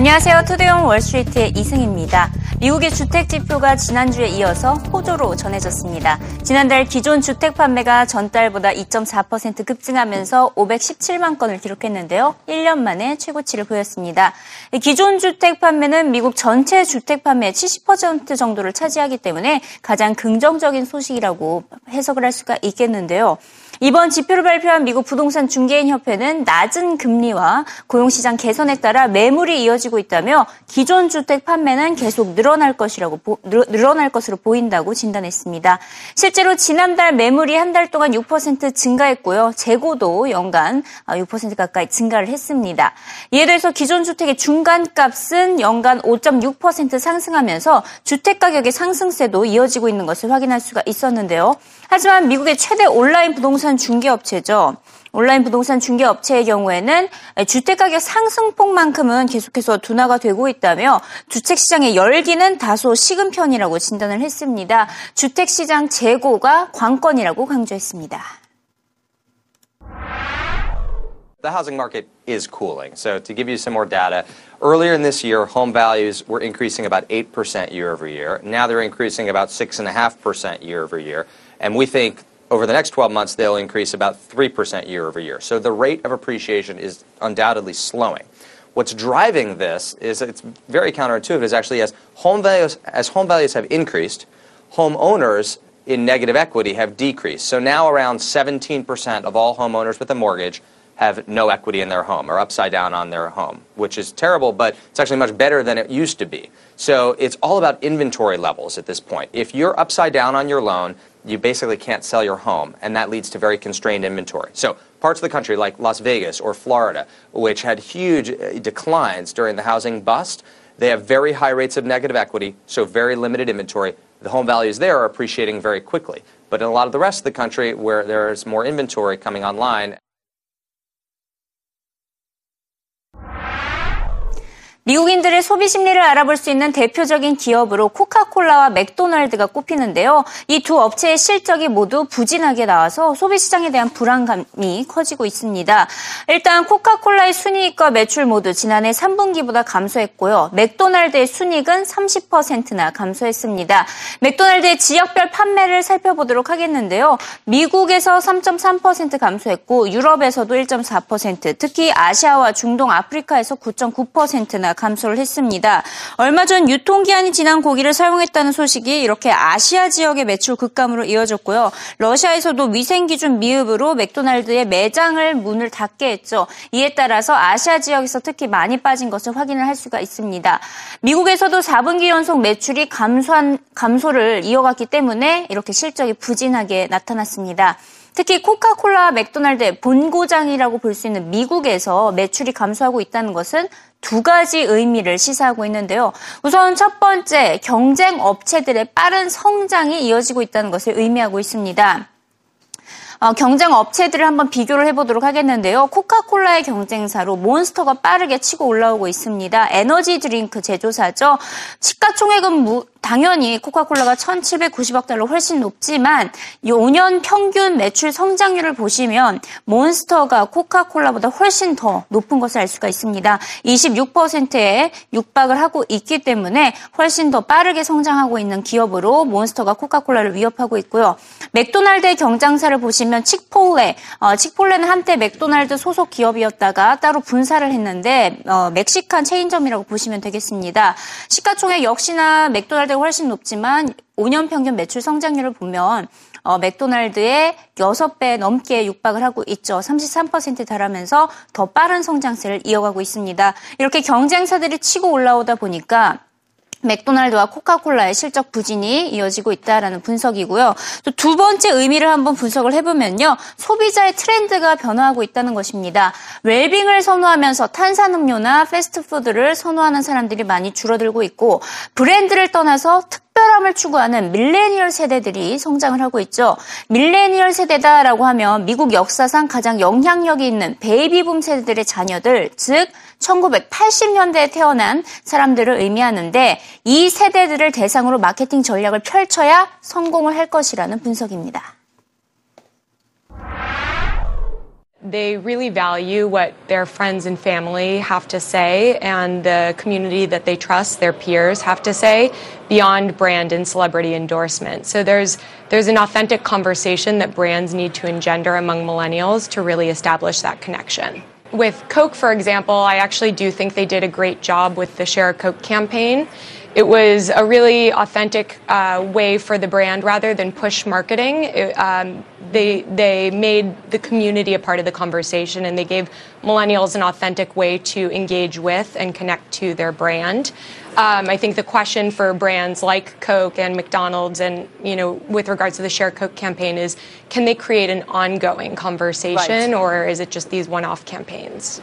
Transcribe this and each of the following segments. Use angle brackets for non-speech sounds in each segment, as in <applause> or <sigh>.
안녕하세요. 투데이온 월스트리트의 이승입니다. 미국의 주택 지표가 지난주에 이어서 호조로 전해졌습니다. 지난달 기존 주택 판매가 전달보다 2.4% 급증하면서 517만 건을 기록했는데요. 1년 만에 최고치를 보였습니다. 기존 주택 판매는 미국 전체 주택 판매의 70% 정도를 차지하기 때문에 가장 긍정적인 소식이라고 해석을 할 수가 있겠는데요. 이번 지표를 발표한 미국 부동산 중개인 협회는 낮은 금리와 고용시장 개선에 따라 매물이 이어지고 있다며 기존 주택 판매는 계속 늘어날 것이라고 늘어날 것으로 보인다고 진단했습니다. 실제로 지난달 매물이 한 달 동안 6% 증가했고요. 재고도 연간 6% 가까이 증가를 했습니다. 이에 대해서 기존 주택의 중간값은 연간 5.6% 상승하면서 주택 가격의 상승세도 이어지고 있는 것을 확인할 수가 있었는데요. 하지만 미국의 최대 온라인 부동산 중개업체죠. 온라인 부동산 중개업체의 경우에는 주택가격 상승폭만큼은 계속해서 둔화가 되고 있다며 주택시장의 열기는 다소 식은 편이라고 진단을 했습니다. 주택시장 재고가 관건이라고 강조했습니다. The housing market is cooling. So to give you some more data, earlier in this year, home values were increasing about 8% year over year. Now they're increasing about 6.5% year over year. And we think over the next 12 months, they'll increase about 3% year over year. So the rate of appreciation is undoubtedly slowing. What's driving this is it's very counterintuitive is actually as home values as home values have increased, homeowners in negative equity have decreased. So now around 17% of all homeowners with a mortgage have no equity in their home or upside down on their home, which is terrible, but it's actually much better than it used to be. So it's all about inventory levels at this point. If you're upside down on your loan, you basically can't sell your home, and that leads to very constrained inventory. So parts of the country like Las Vegas or Florida, which had huge uh, declines during the housing bust, they have very high rates of negative equity, so very limited inventory. The home values there are appreciating very quickly. But in a lot of the rest of the country where there's more inventory coming online, 미국인들의 소비 심리를 알아볼 수 있는 대표적인 기업으로 코카콜라와 맥도날드가 꼽히는데요. 이 두 업체의 실적이 모두 부진하게 나와서 소비 시장에 대한 불안감이 커지고 있습니다. 일단 코카콜라의 순이익과 매출 모두 지난해 3분기보다 감소했고요. 맥도날드의 순이익은 30%나 감소했습니다. 맥도날드의 지역별 판매를 살펴보도록 하겠는데요. 미국에서 3.3% 감소했고 유럽에서도 1.4%, 특히 아시아와 중동, 아프리카에서 9.9%나 감소를 했습니다. 얼마 전 유통기한이 지난 고기를 사용했다는 소식이 이렇게 아시아 지역의 매출 급감으로 이어졌고요. 러시아에서도 위생 기준 미흡으로 맥도날드의 매장을 문을 닫게 했죠. 이에 따라서 아시아 지역에서 특히 많이 빠진 것을 확인을 할 수가 있습니다. 미국에서도 4분기 연속 매출이 감소한, 감소를 이어갔기 때문에 이렇게 실적이 부진하게 나타났습니다. 특히 코카콜라 맥도날드의 본고장이라고 볼 수 있는 미국에서 매출이 감소하고 있다는 것은 두 가지 의미를 시사하고 있는데요. 우선 첫 번째, 경쟁 업체들의 빠른 성장이 이어지고 있다는 것을 의미하고 있습니다. 어, 경쟁 업체들을 한번 비교를 해보도록 하겠는데요. 코카콜라의 경쟁사로 몬스터가 빠르게 치고 올라오고 있습니다. 에너지 드링크 제조사죠. 시가총액은 무, 당연히 코카콜라가 1,790억 달러 훨씬 높지만 이 5년 평균 매출 성장률을 보시면 몬스터가 코카콜라보다 훨씬 더 높은 것을 알 수가 있습니다. 26%에 육박을 하고 있기 때문에 훨씬 더 빠르게 성장하고 있는 기업으로 몬스터가 코카콜라를 위협하고 있고요. 맥도날드의 경쟁사를 보시면 치폴레, 어, 치폴레는 한때 맥도날드 소속 기업이었다가 따로 분사를 했는데 어, 멕시칸 체인점이라고 보시면 되겠습니다. 시가총액 역시나 맥도날드 맥도날드가 훨씬 높지만 5년 평균 매출 성장률을 보면 어, 맥도날드의 6배 넘게 육박을 하고 있죠. 33%에 달하면서 더 빠른 성장세를 이어가고 있습니다. 이렇게 경쟁사들이 치고 올라오다 보니까 맥도날드와 코카콜라의 실적 부진이 이어지고 있다라는 분석이고요. 또 두 번째 의미를 한번 분석을 해보면요. 소비자의 트렌드가 변화하고 있다는 것입니다. 웰빙을 선호하면서 탄산음료나 패스트푸드를 선호하는 사람들이 많이 줄어들고 있고 브랜드를 떠나서 특 특별함을 추구하는 밀레니얼 세대들이 성장을 하고 있죠. 밀레니얼 세대다라고 하면 미국 역사상 가장 영향력이 있는 베이비붐 세대들의 자녀들, 즉 1980년대에 태어난 사람들을 의미하는데 이 세대들을 대상으로 마케팅 전략을 펼쳐야 성공을 할 것이라는 분석입니다. They really value what their friends and family have to say and the community that they trust, their peers, have to say beyond brand and celebrity endorsement. So there's there's an authentic conversation that brands need to engender among millennials to really establish that connection. With Coke, for example, I actually do think they did a great job with the Share a Coke campaign. it was a really authentic uh, way for the brand rather than push marketing. It, um, they, they made the community a part of the conversation and they gave millennials an authentic way to engage with and connect to their brand. Um, I think the question for brands like Coke and McDonald's and, you know, with regards to the Share Coke campaign is can they create an ongoing conversation Right. or is it just these one off campaigns?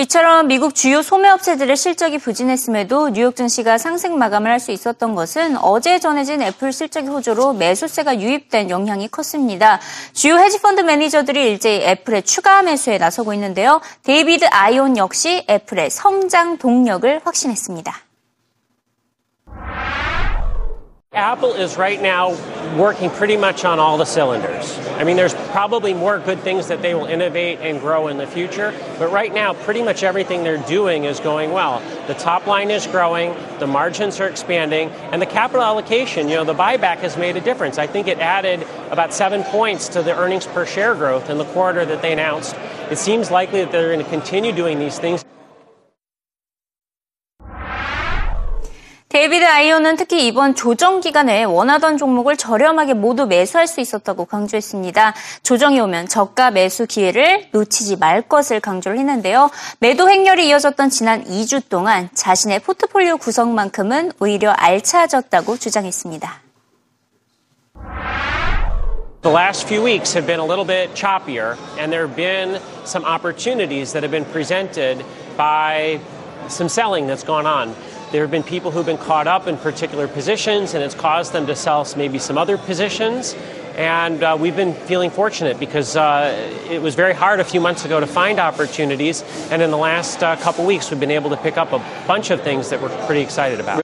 이처럼 미국 주요 소매업체들의 실적이 부진했음에도 뉴욕 증시가 상승 마감을 할 수 있었던 것은 어제 전해진 애플 실적의 호조로 매수세가 유입된 영향이 컸습니다. 주요 헤지펀드 매니저들이 일제히 애플의 추가 매수에 나서고 있는데요. 데이비드 아인혼 역시 애플의 성장 동력을 확신했습니다. Apple is right now working pretty much on all the cylinders. I mean, there's probably more good things that they will innovate and grow in the future, but right now, pretty much everything they're doing is going well. The top line is growing, the margins are expanding, and the capital allocation, you know, the buyback has made a difference. I think it added about seven points to the earnings per share growth in the quarter that they announced. It seems likely that they're going to continue doing these things. 데이비드 아이온은 특히 이번 조정 기간에 원하던 종목을 저렴하게 모두 매수할 수 있었다고 강조했습니다. 조정이 오면 저가 매수 기회를 놓치지 말 것을 강조를 했는데요. 매도 행렬이 이어졌던 지난 2주 동안 자신의 포트폴리오 구성만큼은 오히려 알차졌다고 주장했습니다. The last few weeks have been a little bit choppier, and there have been some opportunities that have been presented by some selling that's gone on. There have been people who've been caught up in particular positions, and it's caused them to sell maybe some other positions. And uh, we've been feeling fortunate because uh, it was very hard a few months ago to find opportunities, and in the last uh, couple weeks, we've been able to pick up a bunch of things that we're pretty excited about.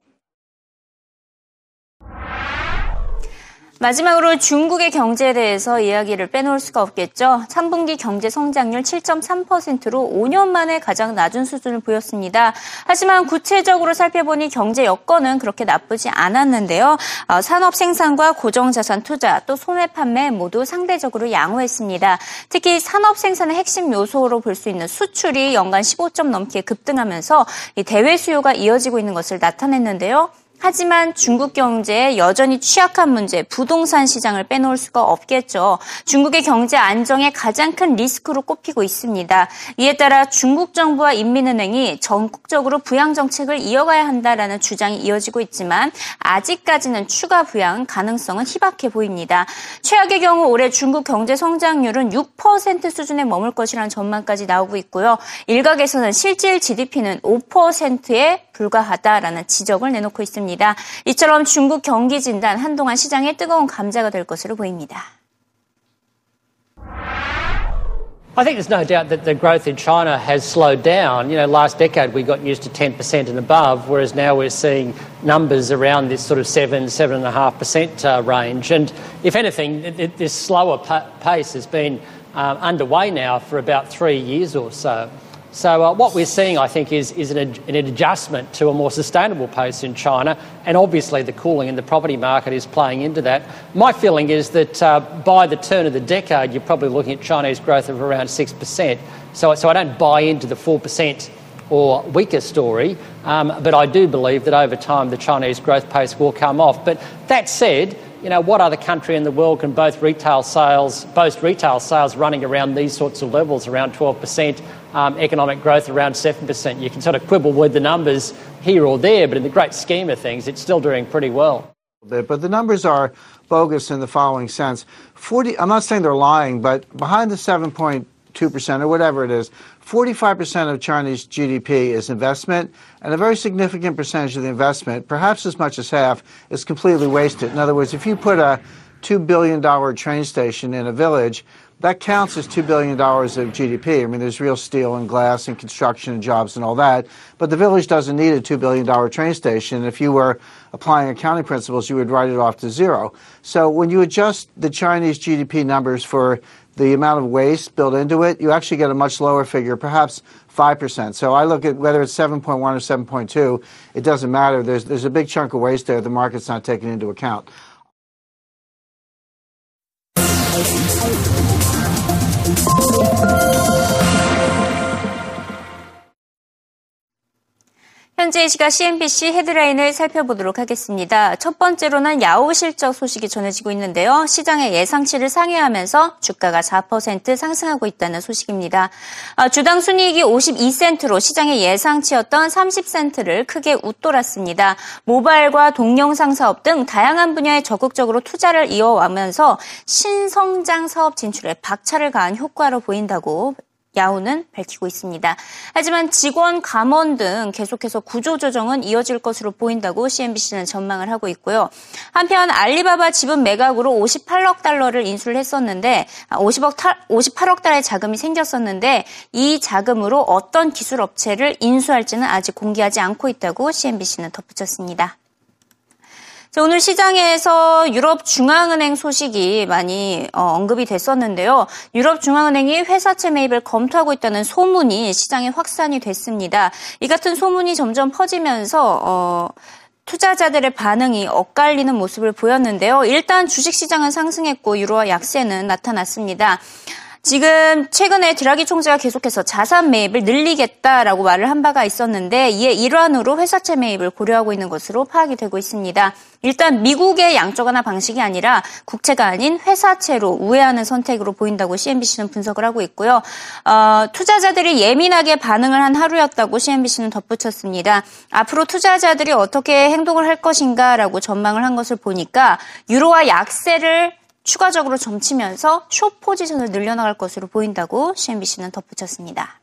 마지막으로 중국의 경제에 대해서 이야기를 빼놓을 수가 없겠죠. 3분기 경제 성장률 7.3%로 5년 만에 가장 낮은 수준을 보였습니다. 하지만 구체적으로 살펴보니 경제 여건은 그렇게 나쁘지 않았는데요. 어, 산업 생산과 고정자산 투자 또 소매 판매 모두 상대적으로 양호했습니다. 특히 산업 생산의 핵심 요소로 볼 수 있는 수출이 연간 15점 넘게 급등하면서 이 대외 수요가 이어지고 있는 것을 나타냈는데요. 하지만 중국 경제에 여전히 취약한 문제, 부동산 시장을 빼놓을 수가 없겠죠. 중국의 경제 안정의 가장 큰 리스크로 꼽히고 있습니다. 이에 따라 중국 정부와 인민은행이 전국적으로 부양 정책을 이어가야 한다라는 주장이 이어지고 있지만 아직까지는 추가 부양 가능성은 희박해 보입니다. 최악의 경우 올해 중국 경제 성장률은 6% 수준에 머물 것이라는 전망까지 나오고 있고요. 일각에서는 실질 GDP는 5%에 불과하다라는 지적을 내놓고 있습니다. 이처럼 중국 경기 진단 한동안 시장의 뜨거운 감자가 될 것으로 보입니다. I think there's no doubt that the growth in China has slowed down. You know, last decade we got used to 10% and above, whereas now we're seeing numbers around this sort of 7, 7.5% uh, range. And if anything, this slower pa- pace has been um, underway now for about three years or so. So uh, what we're seeing, I think, is, is an, ad- an adjustment to a more sustainable pace in China, and obviously the cooling in the property market is playing into that. My feeling is that uh, by the turn of the decade, you're probably looking at Chinese growth of around 6%. So, so I don't buy into the 4% or weaker story, um, but I do believe that over time the Chinese growth pace will come off. But that said, you know, what other country in the world can both retail sales, boast retail sales running around these sorts of levels, around 12%, um, economic growth around 7%? You can sort of quibble with the numbers here or there, but in the great scheme of things, it's still doing pretty well. but the numbers are bogus in the following sense. 40, I'm not saying they're lying, but behind the 7.2% or whatever it is, 45% of Chinese GDP is investment, and a very significant percentage of the investment, perhaps as much as half, is completely wasted. In other words, if you put a $2 billion train station in a village, that counts as $2 billion of GDP. I mean, there's real steel and glass and construction and jobs and all that. But the village doesn't need a $2 billion train station. If you were applying accounting principles, you would write it off to zero. So when you adjust the Chinese GDP numbers for the amount of waste built into it, you actually get a much lower figure, perhaps 5%. So I look at whether it's 7.1 or 7.2, it doesn't matter. There's, there's a big chunk of waste there the market's not taking into account. 현재 이 시각 CNBC 헤드라인을 살펴보도록 하겠습니다. 첫 번째로는 야후 실적 소식이 전해지고 있는데요. 시장의 예상치를 상회하면서 주가가 4% 상승하고 있다는 소식입니다. 아, 주당 순이익이 52센트로 시장의 예상치였던 30센트를 크게 웃돌았습니다. 모바일과 동영상 사업 등 다양한 분야에 적극적으로 투자를 이어가면서 신성장 사업 진출에 박차를 가한 효과로 보인다고 야후는 밝히고 있습니다. 하지만 직원 감원 등 계속해서 구조조정은 이어질 것으로 보인다고 CNBC는 전망을 하고 있고요. 한편 알리바바 지분 매각으로 58억 달러를 인수를 했었는데 50억 아, 58억 달러의 자금이 생겼었는데 이 자금으로 어떤 기술 업체를 인수할지는 아직 공개하지 않고 있다고 CNBC는 덧붙였습니다. 오늘 시장에서 유럽 중앙은행 소식이 많이 어, 언급이 됐었는데요. 유럽 중앙은행이 회사채 매입을 검토하고 있다는 소문이 시장에 확산이 됐습니다. 이 같은 소문이 점점 퍼지면서 어, 투자자들의 반응이 엇갈리는 모습을 보였는데요. 일단 주식시장은 상승했고 유로와 약세는 나타났습니다. 지금 최근에 드라기 총재가 계속해서 자산 매입을 늘리겠다라고 말을 한 바가 있었는데 이에 일환으로 회사채 매입을 고려하고 있는 것으로 파악이 되고 있습니다. 일단 미국의 양적 완화 방식이 아니라 국채가 아닌 회사채로 우회하는 선택으로 보인다고 CNBC는 분석을 하고 있고요. 어, 투자자들이 예민하게 반응을 한 하루였다고 CNBC는 덧붙였습니다. 앞으로 투자자들이 어떻게 행동을 할 것인가라고 전망을 한 것을 보니까 유로와 약세를 추가적으로 점치면서 쇼 포지션을 늘려나갈 것으로 보인다고 CNBC는 덧붙였습니다.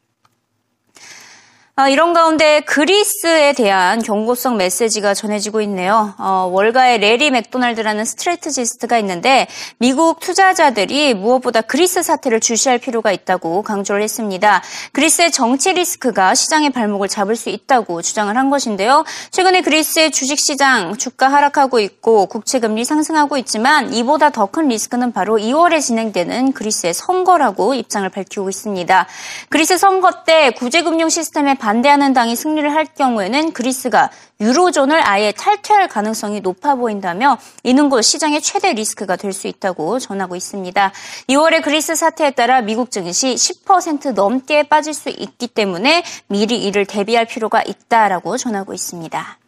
어, 이런 가운데 그리스에 대한 경고성 메시지가 전해지고 있네요. 어, 월가의 레리 맥도날드라는 스트레트지스트가 있는데 미국 투자자들이 무엇보다 그리스 사태를 주시할 필요가 있다고 강조를 했습니다. 그리스의 정치 리스크가 시장의 발목을 잡을 수 있다고 주장을 한 것인데요. 최근에 그리스의 주식시장 주가 하락하고 있고 국채금리 상승하고 있지만 이보다 더 큰 리스크는 바로 2월에 진행되는 그리스의 선거라고 입장을 밝히고 있습니다. 그리스 선거 때 구제금융 시스템의 반대하는 당이 승리를 할 경우에는 그리스가 유로존을 아예 탈퇴할 가능성이 높아 보인다며 이는 곧 시장의 최대 리스크가 될 수 있다고 전하고 있습니다. 2월의 그리스 사태에 따라 미국 증시 10% 넘게 빠질 수 있기 때문에 미리 이를 대비할 필요가 있다라고 전하고 있습니다.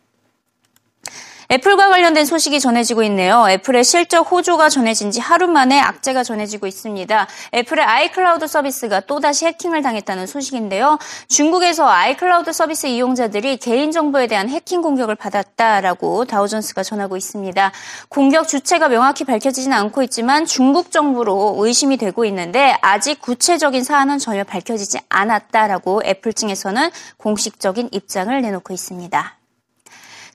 애플과 관련된 소식이 전해지고 있네요. 애플의 실적 호조가 전해진 지 하루 만에 악재가 전해지고 있습니다. 애플의 아이클라우드 서비스가 또다시 해킹을 당했다는 소식인데요. 중국에서 아이클라우드 서비스 이용자들이 개인정보에 대한 해킹 공격을 받았다라고 다우존스가 전하고 있습니다. 공격 주체가 명확히 밝혀지진 않고 있지만 중국 정부로 의심이 되고 있는데 아직 구체적인 사안은 전혀 밝혀지지 않았다라고 애플 측에서는 공식적인 입장을 내놓고 있습니다.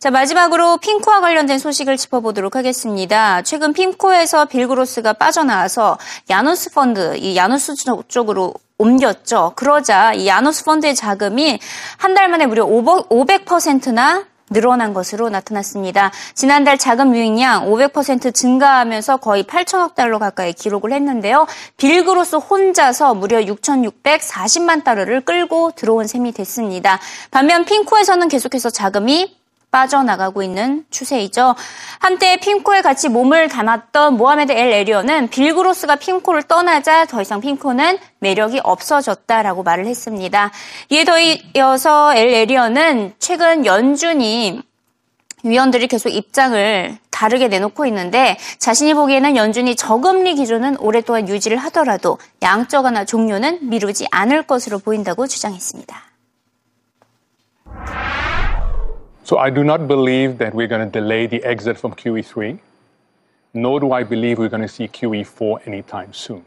자, 마지막으로 핌코와 관련된 소식을 짚어보도록 하겠습니다. 최근 핌코에서 빌그로스가 빠져나와서 야누스 펀드, 이 야누스 쪽으로 옮겼죠. 그러자 이 야누스 펀드의 자금이 한 달 만에 무려 500%나 늘어난 것으로 나타났습니다. 지난달 자금 유입량 500% 증가하면서 거의 8천억 달러 가까이 기록을 했는데요. 빌그로스 혼자서 무려 6,640만 달러를 끌고 들어온 셈이 됐습니다. 반면 핌코에서는 계속해서 자금이 빠져나가고 있는 추세이죠. 한때 핌코에 같이 몸을 담았던 모하메드 엘 에리언은 빌그로스가 핌코를 떠나자 더 이상 핌코는 매력이 없어졌다라고 말을 했습니다. 이에 더 이어서 엘 에리언은 최근 연준이 위원들이 계속 입장을 다르게 내놓고 있는데 자신이 보기에는 연준이 저금리 기조는 오랫동안 유지를 하더라도 양적 완화 종료는 미루지 않을 것으로 보인다고 주장했습니다. So I do not believe that we're going to delay the exit from QE3, nor do I believe we're going to see QE4 anytime soon.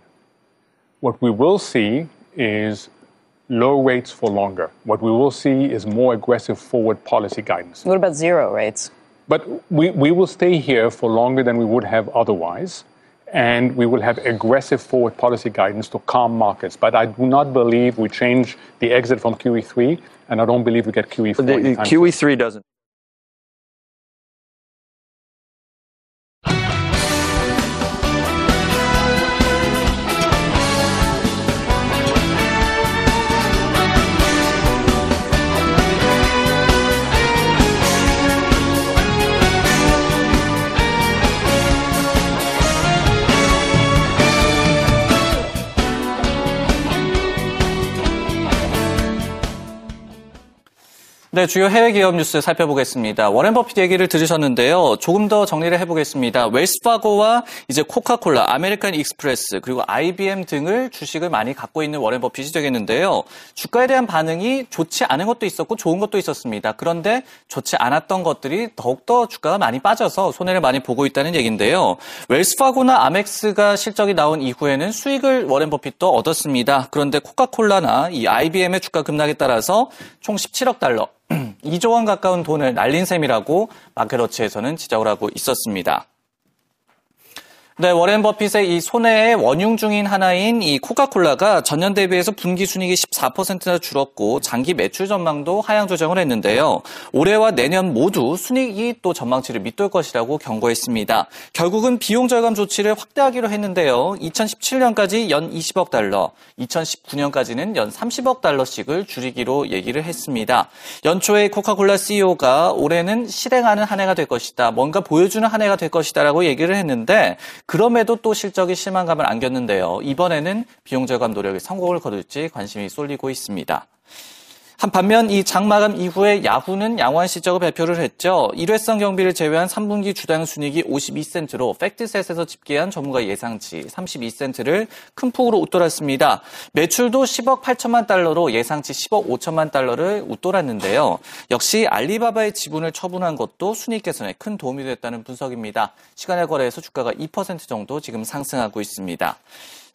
What we will see is low rates for longer. What we will see is more aggressive forward policy guidance. What about zero rates? But we, we will stay here for longer than we would have otherwise. and we will have aggressive forward policy guidance to calm markets. But I do not believe we change the exit from QE3, and I don't believe we get QE4. The, the anytime soon. QE3 doesn't. 네, 주요 해외 기업 뉴스 살펴보겠습니다. 워렌 버핏 얘기를 들으셨는데요. 조금 더 정리를 해보겠습니다. 웰스파고와 이제 코카콜라, 아메리칸 익스프레스, 그리고 IBM 등을 주식을 많이 갖고 있는 워렌 버핏이 되겠는데요. 주가에 대한 반응이 좋지 않은 것도 있었고 좋은 것도 있었습니다. 그런데 좋지 않았던 것들이 더욱더 주가가 많이 빠져서 손해를 많이 보고 있다는 얘기인데요. 웰스파고나 아멕스가 실적이 나온 이후에는 수익을 워렌 버핏도 얻었습니다. 그런데 코카콜라나 이 IBM의 주가 급락에 따라서 총 17억 달러, <clears throat> 2조 원 가까운 돈을 날린 셈이라고 마켓워치에서는 지적을 하고 있었습니다. 네, 워렌 버핏의 이 손해의 원흉 중인 하나인 이 코카콜라가 전년 대비해서 분기 순이익이 14%나 줄었고 장기 매출 전망도 하향 조정을 했는데요. 올해와 내년 모두 순이익이 또 전망치를 밑돌 것이라고 경고했습니다. 결국은 비용 절감 조치를 확대하기로 했는데요. 2017년까지 연 20억 달러, 2019년까지는 연 30억 달러씩을 줄이기로 얘기를 했습니다. 연초에 코카콜라 CEO가 올해는 실행하는 한 해가 될 것이다. 뭔가 보여주는 한 해가 될 것이다라고 얘기를 했는데 그럼에도 또 실적이 실망감을 안겼는데요. 이번에는 비용 절감 노력에 성공을 거둘지 관심이 쏠리고 있습니다. 한 반면 이 장마감 이후에 야후는 양호한 실적을 발표를 했죠. 일회성 경비를 제외한 3분기 주당 순이익이 52센트로 팩트셋에서 집계한 전문가 예상치 32센트를 큰 폭으로 웃돌았습니다. 매출도 10억 8천만 달러로 예상치 10억 5천만 달러를 웃돌았는데요. 역시 알리바바의 지분을 처분한 것도 순이익 개선에 큰 도움이 됐다는 분석입니다. 시간의 거래에서 주가가 2% 정도 지금 상승하고 있습니다.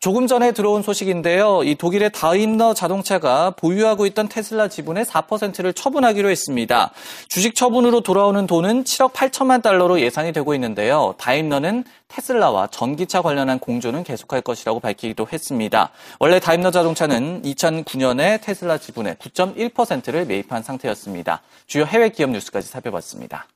조금 전에 들어온 소식인데요. 이 독일의 다임러 자동차가 보유하고 있던 테슬라 지분의 4%를 처분하기로 했습니다. 주식 처분으로 돌아오는 돈은 7억 8천만 달러로 예상이 되고 있는데요. 다임러는 테슬라와 전기차 관련한 공조는 계속할 것이라고 밝히기도 했습니다. 원래 다임러 자동차는 2009년에 테슬라 지분의 9.1%를 매입한 상태였습니다. 주요 해외 기업 뉴스까지 살펴봤습니다.